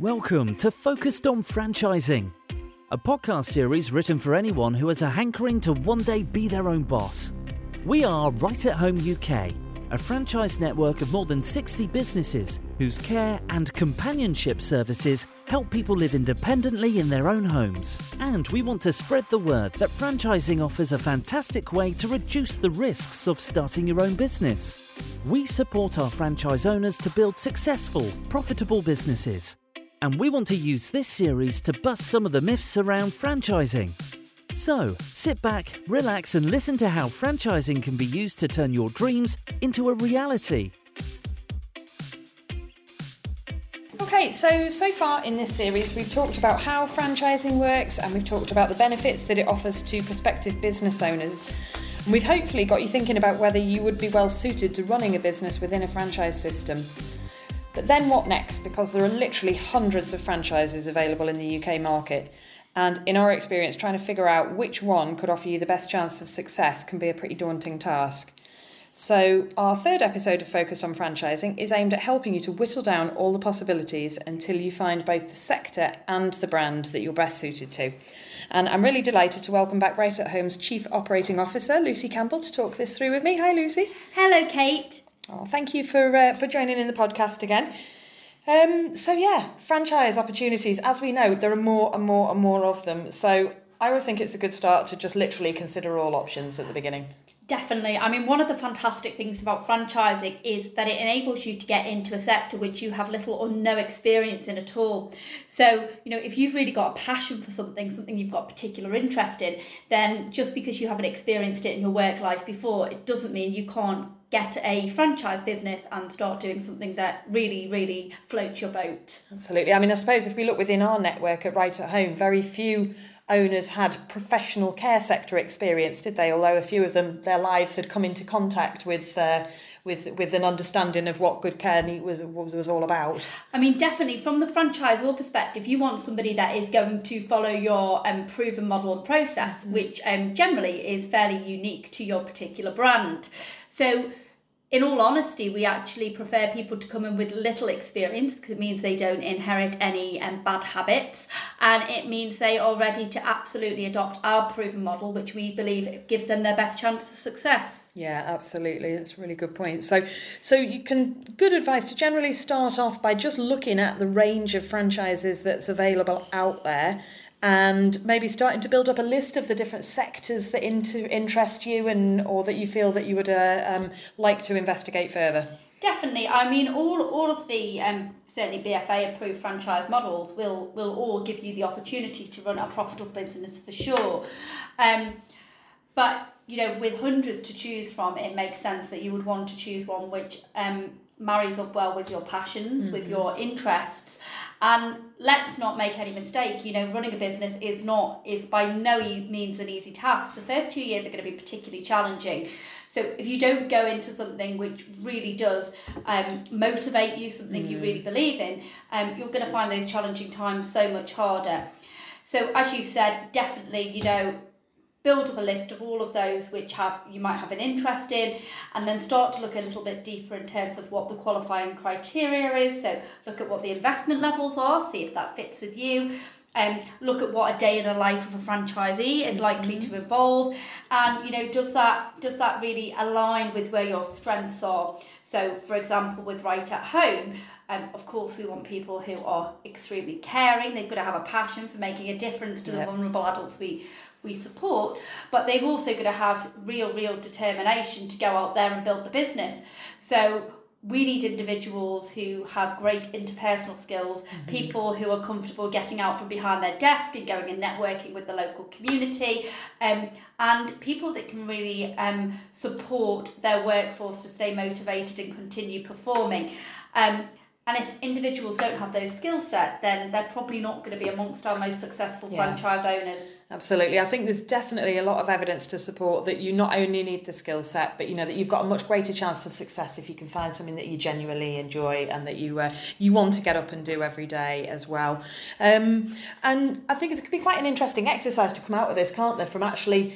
Welcome to Focused on Franchising, a podcast series written for anyone who has a hankering to one day be their own boss. We are Right at Home UK, a franchise network of more than 60 businesses whose care and companionship services help people live independently in their own homes. And we want to spread the word that franchising offers a fantastic way to reduce the risks of starting your own business. We support our franchise owners to build successful, profitable businesses. And we want to use this series to bust some of the myths around franchising. So, sit back, relax, and listen to how franchising can be used to turn your dreams into a reality. Okay, so so far in this series, we've talked about how franchising works and we've talked about the benefits that it offers to prospective business owners. And we've hopefully got you thinking about whether you would be well suited to running a business within a franchise system. But then what next? Because there are literally hundreds of franchises available in the UK market. And in our experience, trying to figure out which one could offer you the best chance of success can be a pretty daunting task. So, our third episode of Focused on Franchising is aimed at helping you to whittle down all the possibilities until you find both the sector and the brand that you're best suited to. And I'm really delighted to welcome back Right at Home's Chief Operating Officer, Lucy Campbell, to talk this through with me. Hi, Lucy. Hello, Kate. Oh, thank you for uh, for joining in the podcast again. Um, so yeah, franchise opportunities. As we know, there are more and more and more of them. So I always think it's a good start to just literally consider all options at the beginning. Definitely. I mean, one of the fantastic things about franchising is that it enables you to get into a sector which you have little or no experience in at all. So, you know, if you've really got a passion for something, something you've got particular interest in, then just because you haven't experienced it in your work life before, it doesn't mean you can't get a franchise business and start doing something that really, really floats your boat. Absolutely. I mean, I suppose if we look within our network at Right at Home, very few owners had professional care sector experience, did they? Although a few of them, their lives had come into contact with. Uh, with, with an understanding of what good care was, was was all about. I mean, definitely from the franchisor perspective, you want somebody that is going to follow your um, proven model and process, mm. which um, generally is fairly unique to your particular brand. So in all honesty, we actually prefer people to come in with little experience because it means they don't inherit any um, bad habits and it means they are ready to absolutely adopt our proven model, which we believe gives them their best chance of success. Yeah, absolutely. That's a really good point. So, so you can good advice to generally start off by just looking at the range of franchises that's available out there and maybe starting to build up a list of the different sectors that inter- interest you and or that you feel that you would uh, um, like to investigate further. Definitely. I mean, all all of the um, certainly BFA approved franchise models will will all give you the opportunity to run a profitable business for sure. Um, but you know, with hundreds to choose from, it makes sense that you would want to choose one which um, marries up well with your passions, mm-hmm. with your interests. And let's not make any mistake, you know, running a business is not, is by no means an easy task. The first two years are going to be particularly challenging. So if you don't go into something which really does um, motivate you, something mm. you really believe in, um, you're going to find those challenging times so much harder. So as you said, definitely, you know, build up a list of all of those which have you might have an interest in and then start to look a little bit deeper in terms of what the qualifying criteria is. So look at what the investment levels are see if that fits with you. Um, look at what a day in the life of a franchisee is likely mm-hmm. to involve. And you know does that does that really align with where your strengths are? So for example with right at home um, of course, we want people who are extremely caring. They've got to have a passion for making a difference to yep. the vulnerable adults we we support, but they've also got to have real, real determination to go out there and build the business. So we need individuals who have great interpersonal skills, mm-hmm. people who are comfortable getting out from behind their desk and going and networking with the local community, um, and people that can really um, support their workforce to stay motivated and continue performing. Um, and if individuals don't have those skill set, then they're probably not going to be amongst our most successful yeah. franchise owners. Absolutely. I think there's definitely a lot of evidence to support that you not only need the skill set, but you know that you've got a much greater chance of success if you can find something that you genuinely enjoy and that you uh, you want to get up and do every day as well. Um, and I think it could be quite an interesting exercise to come out of this, can't there? From actually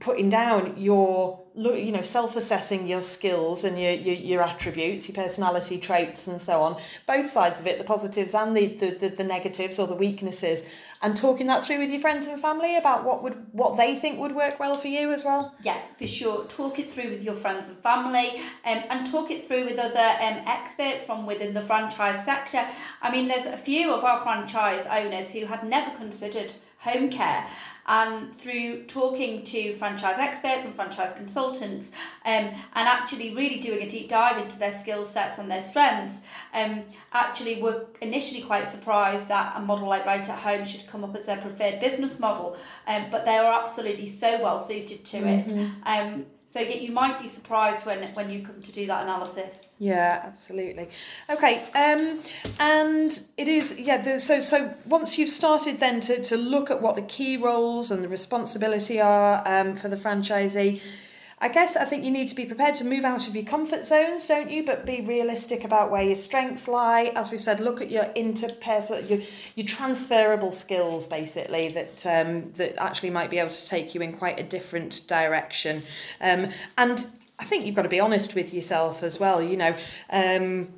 putting down your you know self-assessing your skills and your, your, your attributes your personality traits and so on both sides of it the positives and the, the, the, the negatives or the weaknesses and talking that through with your friends and family about what would what they think would work well for you as well. Yes for sure. Talk it through with your friends and family um, and talk it through with other um, experts from within the franchise sector. I mean there's a few of our franchise owners who had never considered home care and through talking to franchise experts and franchise consultants um, and actually really doing a deep dive into their skill sets and their strengths um, actually were initially quite surprised that a model like right at home should come up as their preferred business model um, but they are absolutely so well suited to mm-hmm. it um, so you might be surprised when when you come to do that analysis. Yeah, absolutely. Okay, um, and it is yeah. The, so so once you've started then to to look at what the key roles and the responsibility are um, for the franchisee I guess I think you need to be prepared to move out of your comfort zones, don't you? But be realistic about where your strengths lie. As we've said, look at your interpersonal, your, your transferable skills, basically, that um, that actually might be able to take you in quite a different direction. Um, and I think you've got to be honest with yourself as well, you know, um,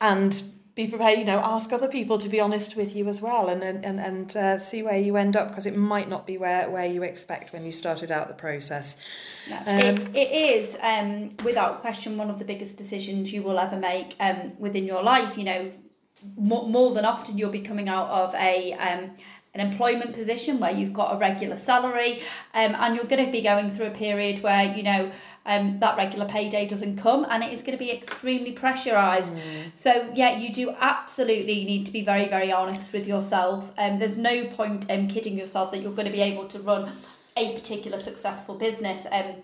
and be prepared, you know, ask other people to be honest with you as well and, and, and uh, see where you end up because it might not be where, where you expect when you started out the process. No, um, it, it is, um, without question, one of the biggest decisions you will ever make um, within your life. You know, more, more than often you'll be coming out of a um, an employment position where you've got a regular salary um, and you're going to be going through a period where, you know, um, that regular payday doesn't come and it is going to be extremely pressurized. Mm. So, yeah, you do absolutely need to be very, very honest with yourself. And um, there's no point um, kidding yourself that you're going to be able to run a particular successful business. Um,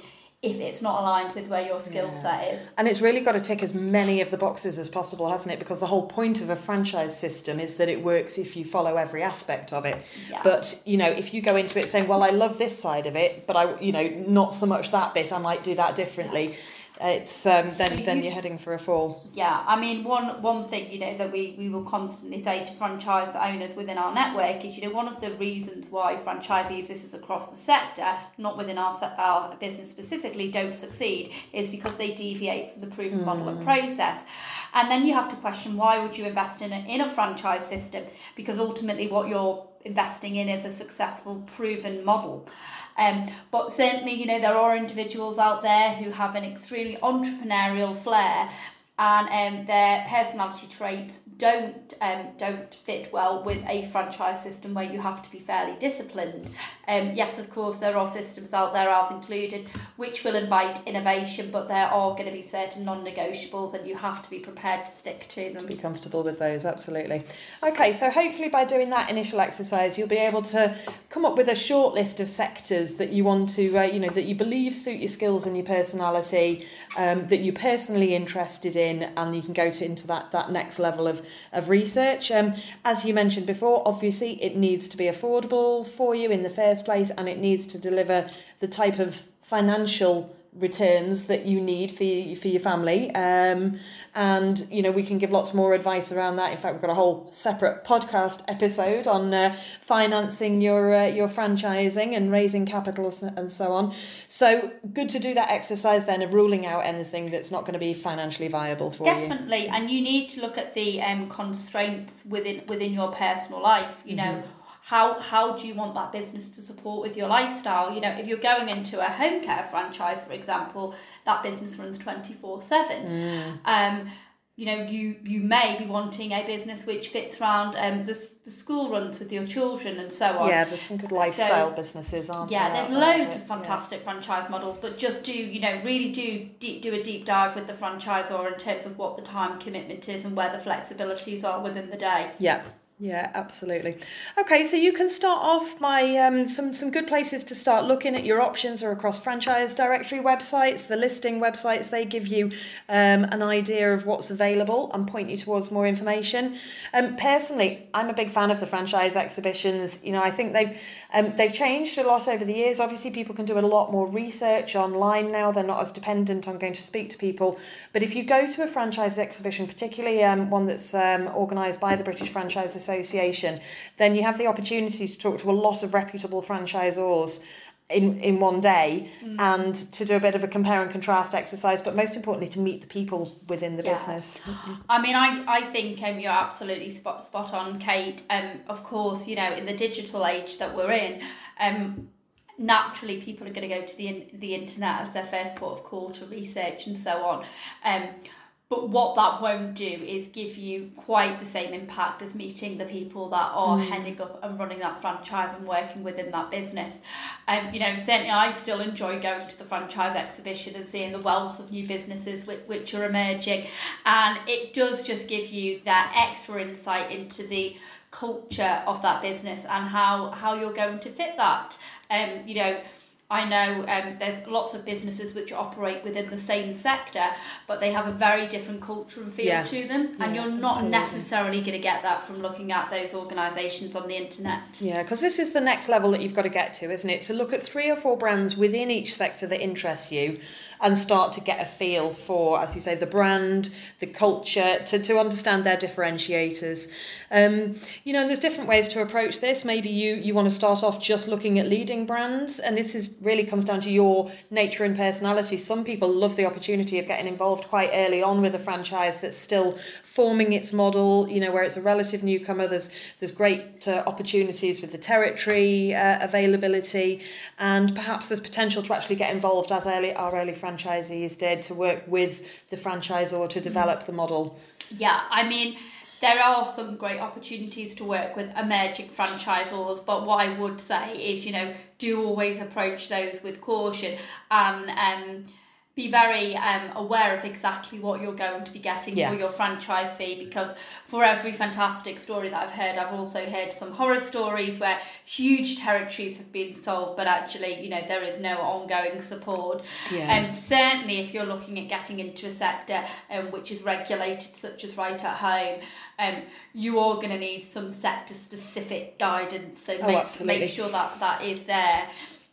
if it's not aligned with where your skill yeah. set is. And it's really got to tick as many of the boxes as possible, hasn't it? Because the whole point of a franchise system is that it works if you follow every aspect of it. Yeah. But, you know, if you go into it saying, well, I love this side of it, but I, you know, not so much that bit, I might do that differently. Yeah it's um, then then you're heading for a fall. Yeah, I mean one one thing you know that we, we will constantly say to franchise owners within our network is you know one of the reasons why franchisees this is across the sector, not within our our business specifically, don't succeed is because they deviate from the proven mm. model and process. And then you have to question why would you invest in a, in a franchise system because ultimately what you're investing in is a successful proven model. Um, but certainly, you know, there are individuals out there who have an extremely entrepreneurial flair and um, their personality traits don't um, don't fit well with a franchise system where you have to be fairly disciplined. Um, yes, of course, there are systems out there, ours included, which will invite innovation, but there are going to be certain non-negotiables, and you have to be prepared to stick to them. To be comfortable with those, absolutely. Okay, so hopefully by doing that initial exercise, you'll be able to come up with a short list of sectors that you want to, uh, you know, that you believe suit your skills and your personality, um, that you're personally interested in in and you can go to into that that next level of of research um, as you mentioned before obviously it needs to be affordable for you in the first place and it needs to deliver the type of financial returns that you need for you, for your family um, and you know we can give lots more advice around that in fact we've got a whole separate podcast episode on uh, financing your uh, your franchising and raising capital and so on so good to do that exercise then of ruling out anything that's not going to be financially viable for definitely. you definitely and you need to look at the um, constraints within within your personal life you mm-hmm. know how how do you want that business to support with your lifestyle you know if you're going into a home care franchise for example that business runs 24 7 mm. um you know you you may be wanting a business which fits around um the, the school runs with your children and so on yeah there's some good lifestyle so, businesses aren't there? yeah there? there's loads of fantastic yeah. franchise models but just do you know really do do a deep dive with the franchisor in terms of what the time commitment is and where the flexibilities are within the day yeah yeah, absolutely. Okay, so you can start off by um, some some good places to start looking at your options are across franchise directory websites, the listing websites. They give you um, an idea of what's available and point you towards more information. Um, personally, I'm a big fan of the franchise exhibitions. You know, I think they've um, they've changed a lot over the years. Obviously, people can do a lot more research online now. They're not as dependent on going to speak to people. But if you go to a franchise exhibition, particularly um, one that's um, organised by the British Franchise Association, then you have the opportunity to talk to a lot of reputable franchisors in, in one day mm. and to do a bit of a compare and contrast exercise, but most importantly to meet the people within the yeah. business. I mean, I, I think um, you're absolutely spot, spot on, Kate. Um, of course, you know, in the digital age that we're in, um, naturally people are going to go to the, the internet as their first port of call to research and so on. Um, but what that won't do is give you quite the same impact as meeting the people that are mm. heading up and running that franchise and working within that business. Um, you know, certainly I still enjoy going to the franchise exhibition and seeing the wealth of new businesses which, which are emerging. And it does just give you that extra insight into the culture of that business and how, how you're going to fit that. Um, you know, I know um, there's lots of businesses which operate within the same sector, but they have a very different culture and feel yeah. to them, and yeah, you're not absolutely. necessarily going to get that from looking at those organisations on the internet. Yeah, because this is the next level that you've got to get to, isn't it? To look at three or four brands within each sector that interests you, and start to get a feel for, as you say, the brand, the culture, to, to understand their differentiators. Um, you know, there's different ways to approach this. Maybe you, you want to start off just looking at leading brands, and this is really comes down to your nature and personality. Some people love the opportunity of getting involved quite early on with a franchise that's still forming its model, you know, where it's a relative newcomer. There's, there's great uh, opportunities with the territory uh, availability, and perhaps there's potential to actually get involved as early, our early franchisees did to work with the franchisor to develop the model. Yeah, I mean, there are some great opportunities to work with emerging franchisors, but what I would say is, you know, do always approach those with caution and um, be very um, aware of exactly what you're going to be getting yeah. for your franchise fee because for every fantastic story that I've heard, I've also heard some horror stories where huge territories have been sold, but actually, you know, there is no ongoing support. Yeah. And um, certainly, if you're looking at getting into a sector um, which is regulated, such as right at home, um, you are going to need some sector specific guidance. So oh, make, make sure that that is there.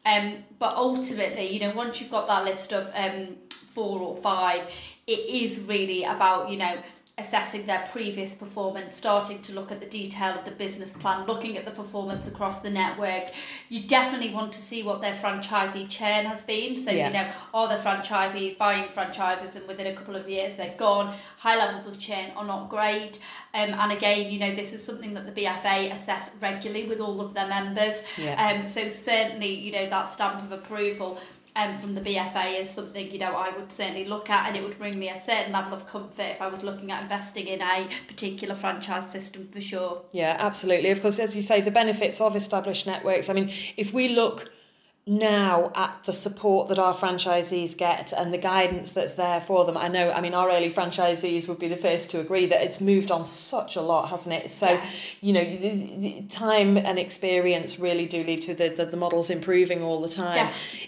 Um, but ultimately, you know, once you've got that list of um, four or five, it is really about, you know, assessing their previous performance, starting to look at the detail of the business plan, looking at the performance across the network. You definitely want to see what their franchisee churn has been. So, yeah. you know, are the franchisees buying franchises and within a couple of years they're gone? High levels of churn are not great. Um, and again, you know, this is something that the BFA assess regularly with all of their members. Yeah. Um, so certainly, you know, that stamp of approval um, from the BFA is something you know I would certainly look at, and it would bring me a certain level of comfort if I was looking at investing in a particular franchise system for sure. Yeah, absolutely. Of course, as you say, the benefits of established networks. I mean, if we look now at the support that our franchisees get and the guidance that's there for them. I know, I mean, our early franchisees would be the first to agree that it's moved on such a lot, hasn't it? So, you know, the, the time and experience really do lead to the, the, the models improving all the time.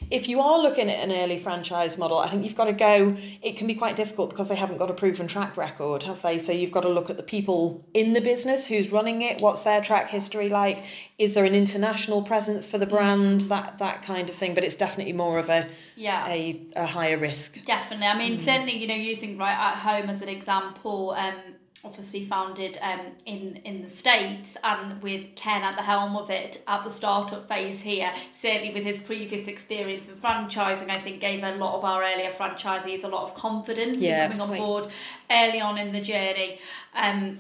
If you are looking at an early franchise model, I think you've got to go, it can be quite difficult because they haven't got a proven track record, have they? So you've got to look at the people in the business, who's running it, what's their track history like, is there an international presence for the brand, that, that kind of thing, but it's definitely more of a yeah a, a higher risk. Definitely. I mean, mm. certainly, you know, using right at home as an example, um, obviously founded um, in in the states and with Ken at the helm of it at the startup phase here certainly with his previous experience in franchising I think gave a lot of our earlier franchisees a lot of confidence yeah, in coming on board early on in the journey um,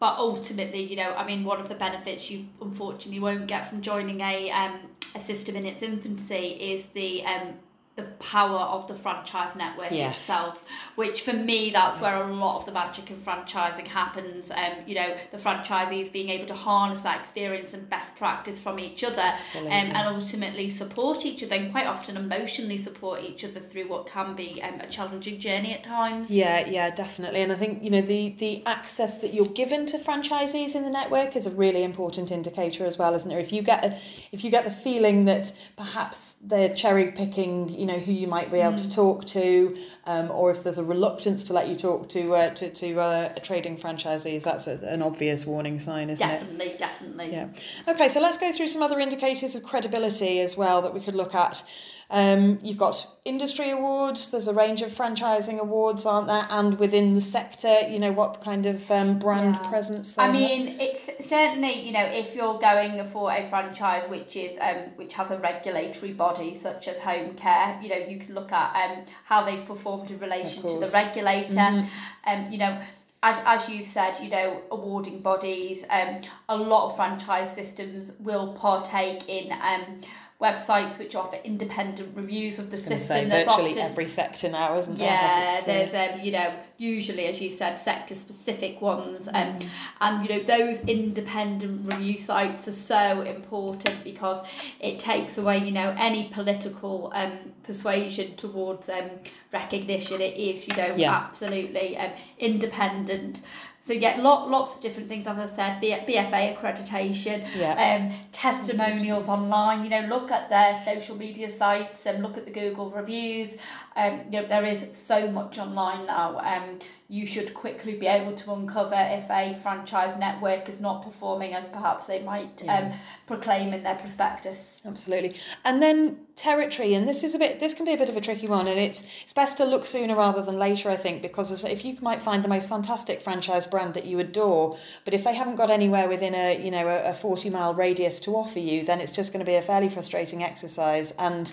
but ultimately, you know, I mean, one of the benefits you unfortunately won't get from joining a um, a system in its infancy is the um, the power of the franchise network yes. itself which for me that's where a lot of the magic in franchising happens. Um you know the franchisees being able to harness that experience and best practice from each other um, and ultimately support each other and quite often emotionally support each other through what can be um, a challenging journey at times. Yeah yeah definitely and I think you know the the access that you're given to franchisees in the network is a really important indicator as well isn't there? If you get a, if you get the feeling that perhaps they're cherry picking you know who you might be able mm. to talk to, um, or if there's a reluctance to let you talk to uh, to to uh, trading franchisees. That's a, an obvious warning sign, isn't definitely, it? Definitely, definitely. Yeah. Okay, so let's go through some other indicators of credibility as well that we could look at. Um, you've got industry awards. There's a range of franchising awards, aren't there? And within the sector, you know what kind of um, brand Yeah. presence. I mean, it's certainly you know if you're going for a franchise which is um, which has a regulatory body such as Home Care, you know you can look at um, how they've performed in relation to the regulator. Mhm. Um, you know, as as you said, you know awarding bodies. Um, a lot of franchise systems will partake in um, websites which offer independent reviews of the I was gonna system. There's virtually often every sector now, isn't there? yeah, there's um, you know usually as you said sector specific ones um, Mm. and you know those independent review sites are so important because it takes away you know any political um, persuasion towards um, recognition. It is you know Yeah. absolutely um, independent. So yeah, lot, lots of different things as I said, B- BFA accreditation, yeah. um, testimonials online. You know, look at their social media sites and look at the Google reviews. Um, you know, there is so much online now. Um, you should quickly be able to uncover if a franchise network is not performing as perhaps they might um, proclaim in their prospectus. Absolutely. And then territory, and this is a bit this can be a bit of a tricky one and it's it's best to look sooner rather than later, I think, because if you might find the most fantastic franchise brand that you adore, but if they haven't got anywhere within a you know a, a 40 mile radius to offer you, then it's just going to be a fairly frustrating exercise and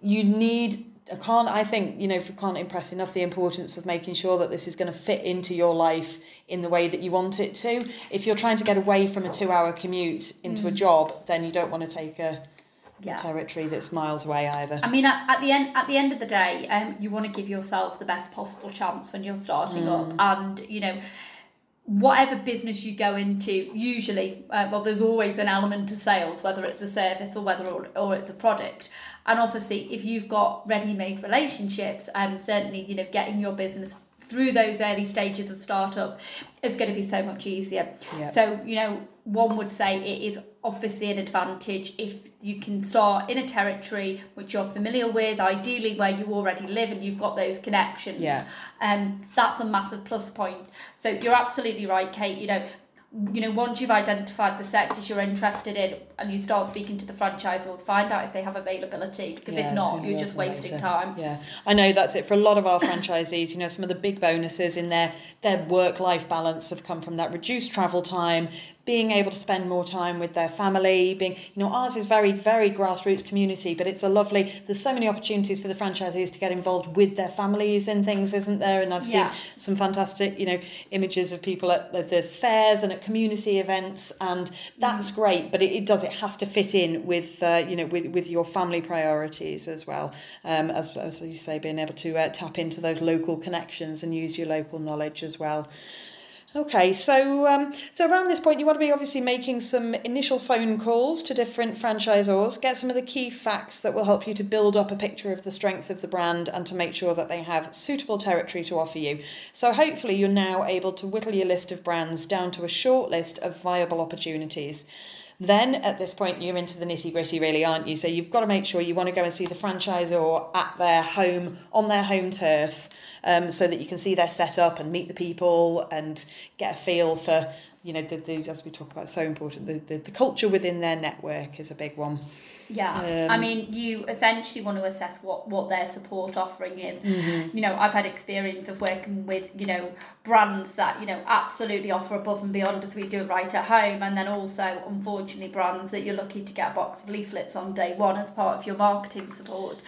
you need I can't I think you know if you can't impress enough the importance of making sure that this is going to fit into your life in the way that you want it to. If you're trying to get away from a two hour commute into a job then you don't want to take a, Yeah. a territory that's miles away either. I mean, at, at the end at the end of the day, um, you want to give yourself the best possible chance when you're starting up, and you know, whatever business you go into, usually, uh, well, there's always an element of sales, whether it's a service or whether or, or it's a product. And obviously, if you've got ready-made relationships, um, certainly, you know, getting your business through those early stages of startup is going to be so much easier. Yeah. So, you know, one would say it is obviously an advantage if you can start in a territory which you're familiar with, ideally where you already live and you've got those connections. Yeah. Um, that's a massive plus point. So you're absolutely right, Kate. You know, you know, once you've identified the sectors you're interested in and you start speaking to the franchisors, find out if they have availability because Yeah, if not, you're just wasting later. time. Yeah, I know that's it for a lot of our franchisees. You know, some of the big bonuses in their their work life balance have come from that reduced travel time, being able to spend more time with their family. Being, you know, ours is very very grassroots community, but it's a lovely. There's so many opportunities for the franchisees to get involved with their families and things, isn't there? And I've seen Yeah. some fantastic, you know, images of people at the, the fairs and at community events, and that's Mm. great. But it, it does it has to fit in with uh, you know with with your family priorities as well. Um, as as you say, being able to uh, tap into those local connections and use your local knowledge as well. Okay, so um, so around this point, you want to be obviously making some initial phone calls to different franchisors, get some of the key facts that will help you to build up a picture of the strength of the brand and to make sure that they have suitable territory to offer you. So hopefully, you're now able to whittle your list of brands down to a short list of viable opportunities. Then at this point, you're into the nitty gritty, really, aren't you? So you've got to make sure you want to go and see the franchisor at their home, on their home turf, um, so that you can see their setup and meet the people and get a feel for, you know, the, the as we talk about, so important, the, the, the culture within their network is a big one. Yeah, Um, I mean, you essentially want to assess what what their support offering is. Mm-hmm. You know, I've had experience of working with you know brands that you know absolutely offer above and beyond as we do it right at home, and then also unfortunately brands that you're lucky to get a box of leaflets on day one as part of your marketing support.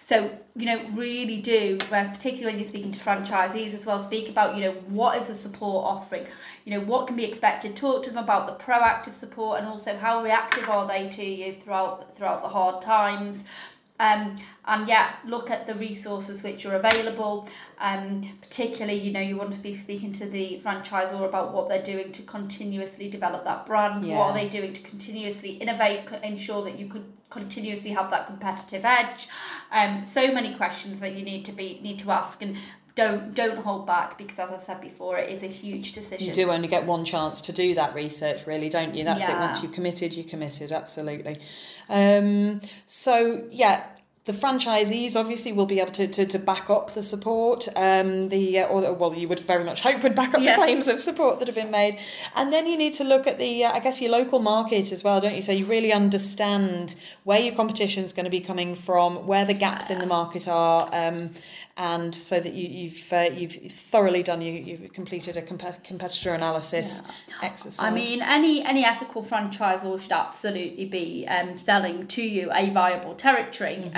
So you know, really do, particularly when you're speaking to franchisees as well, speak about you know what is the support offering, you know what can be expected. Talk to them about the proactive support and also how reactive are they to you throughout throughout the hard times. Um, and yeah, look at the resources which are available. Um, particularly, you know, you want to be speaking to the franchisor about what they're doing to continuously develop that brand. Yeah. What are they doing to continuously innovate, ensure that you could continuously have that competitive edge. Um, so many questions that you need to be need to ask and don't don't hold back because as I've said before, it is a huge decision. You do only get one chance to do that research, really, don't you? That's it. Once you've committed, you're committed, absolutely. Um, so, yeah, the franchisees obviously will be able to, to, to back up the support, um, the uh, or well, you would very much hope would back up yeah. the claims of support that have been made, and then you need to look at the uh, I guess your local market as well, don't you? So you really understand where your competition is going to be coming from, where the gaps in the market are, um, and so that you, you've uh, you've thoroughly done you you've completed a comp- competitor analysis yeah. exercise. I mean, any any ethical franchisor should absolutely be um, selling to you a viable territory, mm-hmm.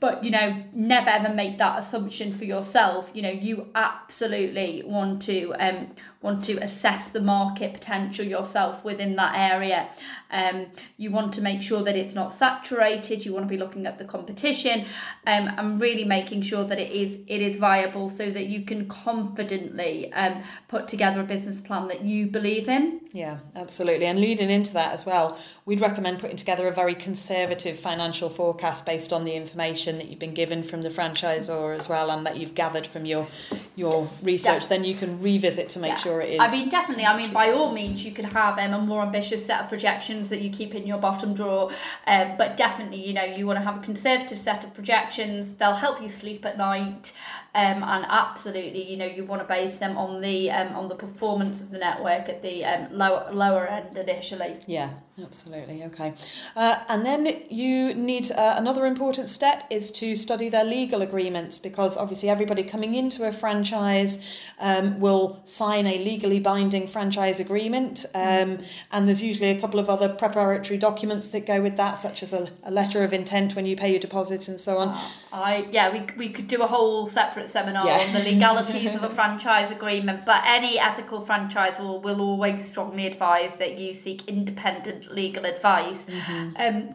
But you know, never ever make that assumption for yourself. You know, you absolutely want to um, want to assess the market potential yourself within that area. Um, you want to make sure that it's not saturated. You want to be looking at the competition um, and really making sure that it is it is viable so that you can confidently um, put together a business plan that you believe in. Yeah, absolutely. And leading into that as well, we'd recommend putting together a very conservative financial forecast based on the information that you've been given from the franchisor as well and that you've gathered from your your research. Yeah. Then you can revisit to make yeah. sure it is. I mean, definitely. I mean, by all means, you can have um, a more ambitious set of projections that you keep in your bottom drawer. Um, but definitely, you know, you want to have a conservative set of projections. They'll help you sleep at night. Um, and absolutely, you know, you want to base them on the um, on the performance of the network at the um, lower lower end initially. Yeah, absolutely. Okay, uh, and then you need uh, another important step is to study their legal agreements because obviously everybody coming into a franchise um, will sign a legally binding franchise agreement, um, and there's usually a couple of other preparatory documents that go with that, such as a, a letter of intent when you pay your deposit and so on. Uh, I yeah, we we could do a whole separate separate seminar yeah. on the legalities of a franchise agreement, but any ethical franchisor will always strongly advise that you seek independent legal advice. Mm-hmm. Um,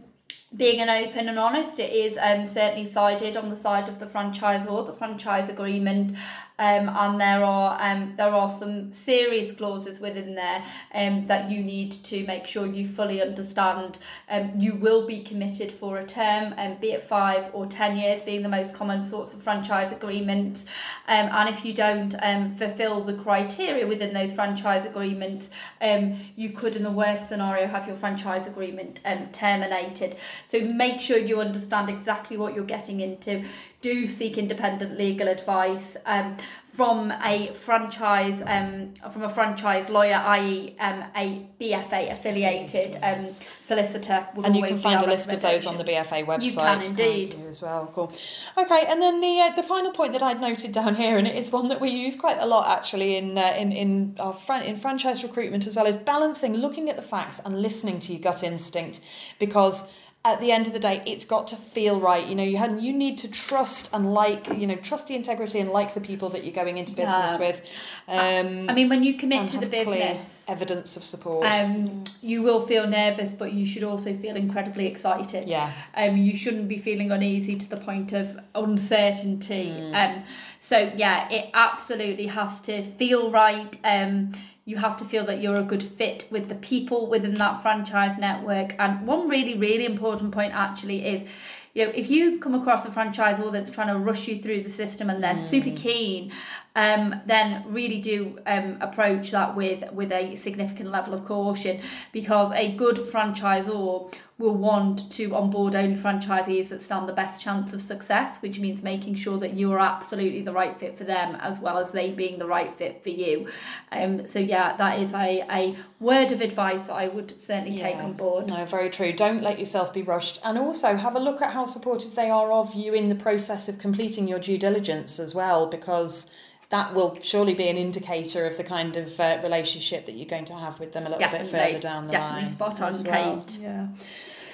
being an open and honest, it is um, certainly sided on the side of the franchisor. The franchise agreement um, and there are um, there are some serious clauses within there um, that you need to make sure you fully understand. Um, you will be committed for a term, um, be it five or ten years, being the most common sorts of franchise agreements. Um, and if you don't um, fulfil the criteria within those franchise agreements, um, you could, in the worst scenario, have your franchise agreement um, terminated. So make sure you understand exactly what you're getting into do seek independent legal advice um, from a franchise um, from a franchise lawyer, i.e., um, a BFA affiliated um, solicitor. And you can find a list of those on the BFA website. You can indeed as well. Cool. Okay, and then the uh, the final point that I'd noted down here, and it is one that we use quite a lot actually in uh, in in our fran- in franchise recruitment as well, is balancing looking at the facts and listening to your gut instinct because at the end of the day, it's got to feel right. You know, you had you need to trust and like, you know, trust the integrity and like the people that you're going into business yeah. with. Um, I mean, when you commit to the business, evidence of support. Um, you will feel nervous, but you should also feel incredibly excited. Yeah. Um, you shouldn't be feeling uneasy to the point of uncertainty. Mm. Um, so yeah, it absolutely has to feel right. Um you have to feel that you're a good fit with the people within that franchise network. And one really, really important point actually is you know, if you come across a franchisor that's trying to rush you through the system and they're mm. super keen um, then really do um, approach that with with a significant level of caution because a good franchisor will want to onboard only franchisees that stand the best chance of success, which means making sure that you are absolutely the right fit for them as well as they being the right fit for you. Um, so yeah, that is a, a word of advice that I would certainly yeah. take on board. No, very true. Don't let yourself be rushed. And also have a look at how supportive they are of you in the process of completing your due diligence as well, because that will surely be an indicator of the kind of uh, relationship that you're going to have with them a little definitely, bit further down the definitely line. Definitely spot on, well. Kate. Yeah.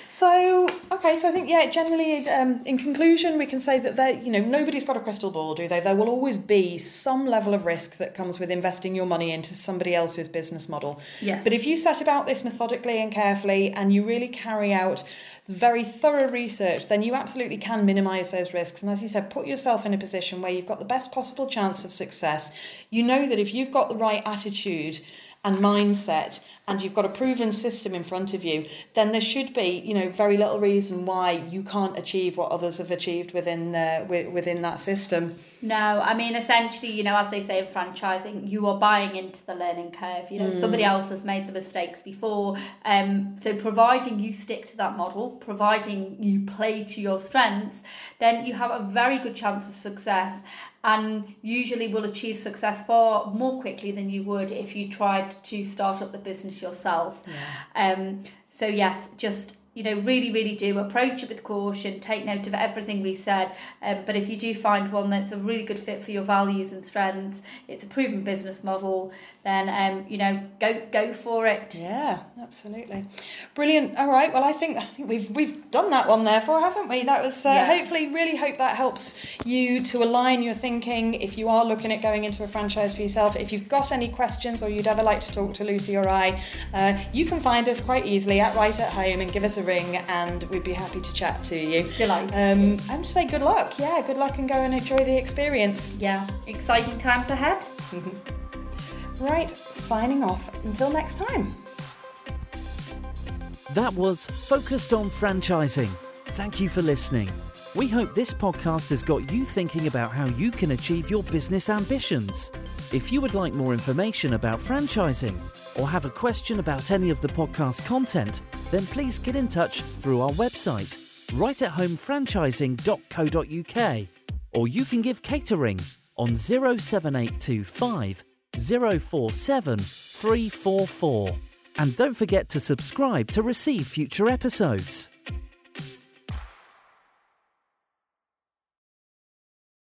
So okay, so I think yeah, generally, um, in conclusion, we can say that there, you know, nobody's got a crystal ball, do they? There will always be some level of risk that comes with investing your money into somebody else's business model. Yes. But if you set about this methodically and carefully, and you really carry out very thorough research, then you absolutely can minimize those risks. And as you said, put yourself in a position where you've got the best possible chance of success. You know that if you've got the right attitude and mindset and you've got a proven system in front of you then there should be you know very little reason why you can't achieve what others have achieved within the within that system No, I mean essentially, you know, as they say in franchising, you are buying into the learning curve. You know, mm. somebody else has made the mistakes before. Um, so providing you stick to that model, providing you play to your strengths, then you have a very good chance of success and usually will achieve success far more quickly than you would if you tried to start up the business yourself. Yeah. Um, so yes, just you know, really, really do approach it with caution, take note of everything we said. Um, but if you do find one that's a really good fit for your values and strengths, it's a proven business model, then um, you know, go go for it. Yeah, absolutely, brilliant. All right, well, I think I think we've we've done that one there for, haven't we? That was uh, yeah. hopefully really hope that helps you to align your thinking if you are looking at going into a franchise for yourself. If you've got any questions or you'd ever like to talk to Lucy or I, uh, you can find us quite easily at Right at Home and give us a ring and we'd be happy to chat to you. Delighted. Um, I'm just say good luck. Yeah, good luck and go and enjoy the experience. Yeah, exciting times ahead. right, signing off. Until next time. That was Focused on Franchising. Thank you for listening. We hope this podcast has got you thinking about how you can achieve your business ambitions. If you would like more information about franchising, or have a question about any of the podcast content, then please get in touch through our website, rightathomefranchising.co.uk, or you can give Kate a ring on 07825 047 344. And don't forget to subscribe to receive future episodes.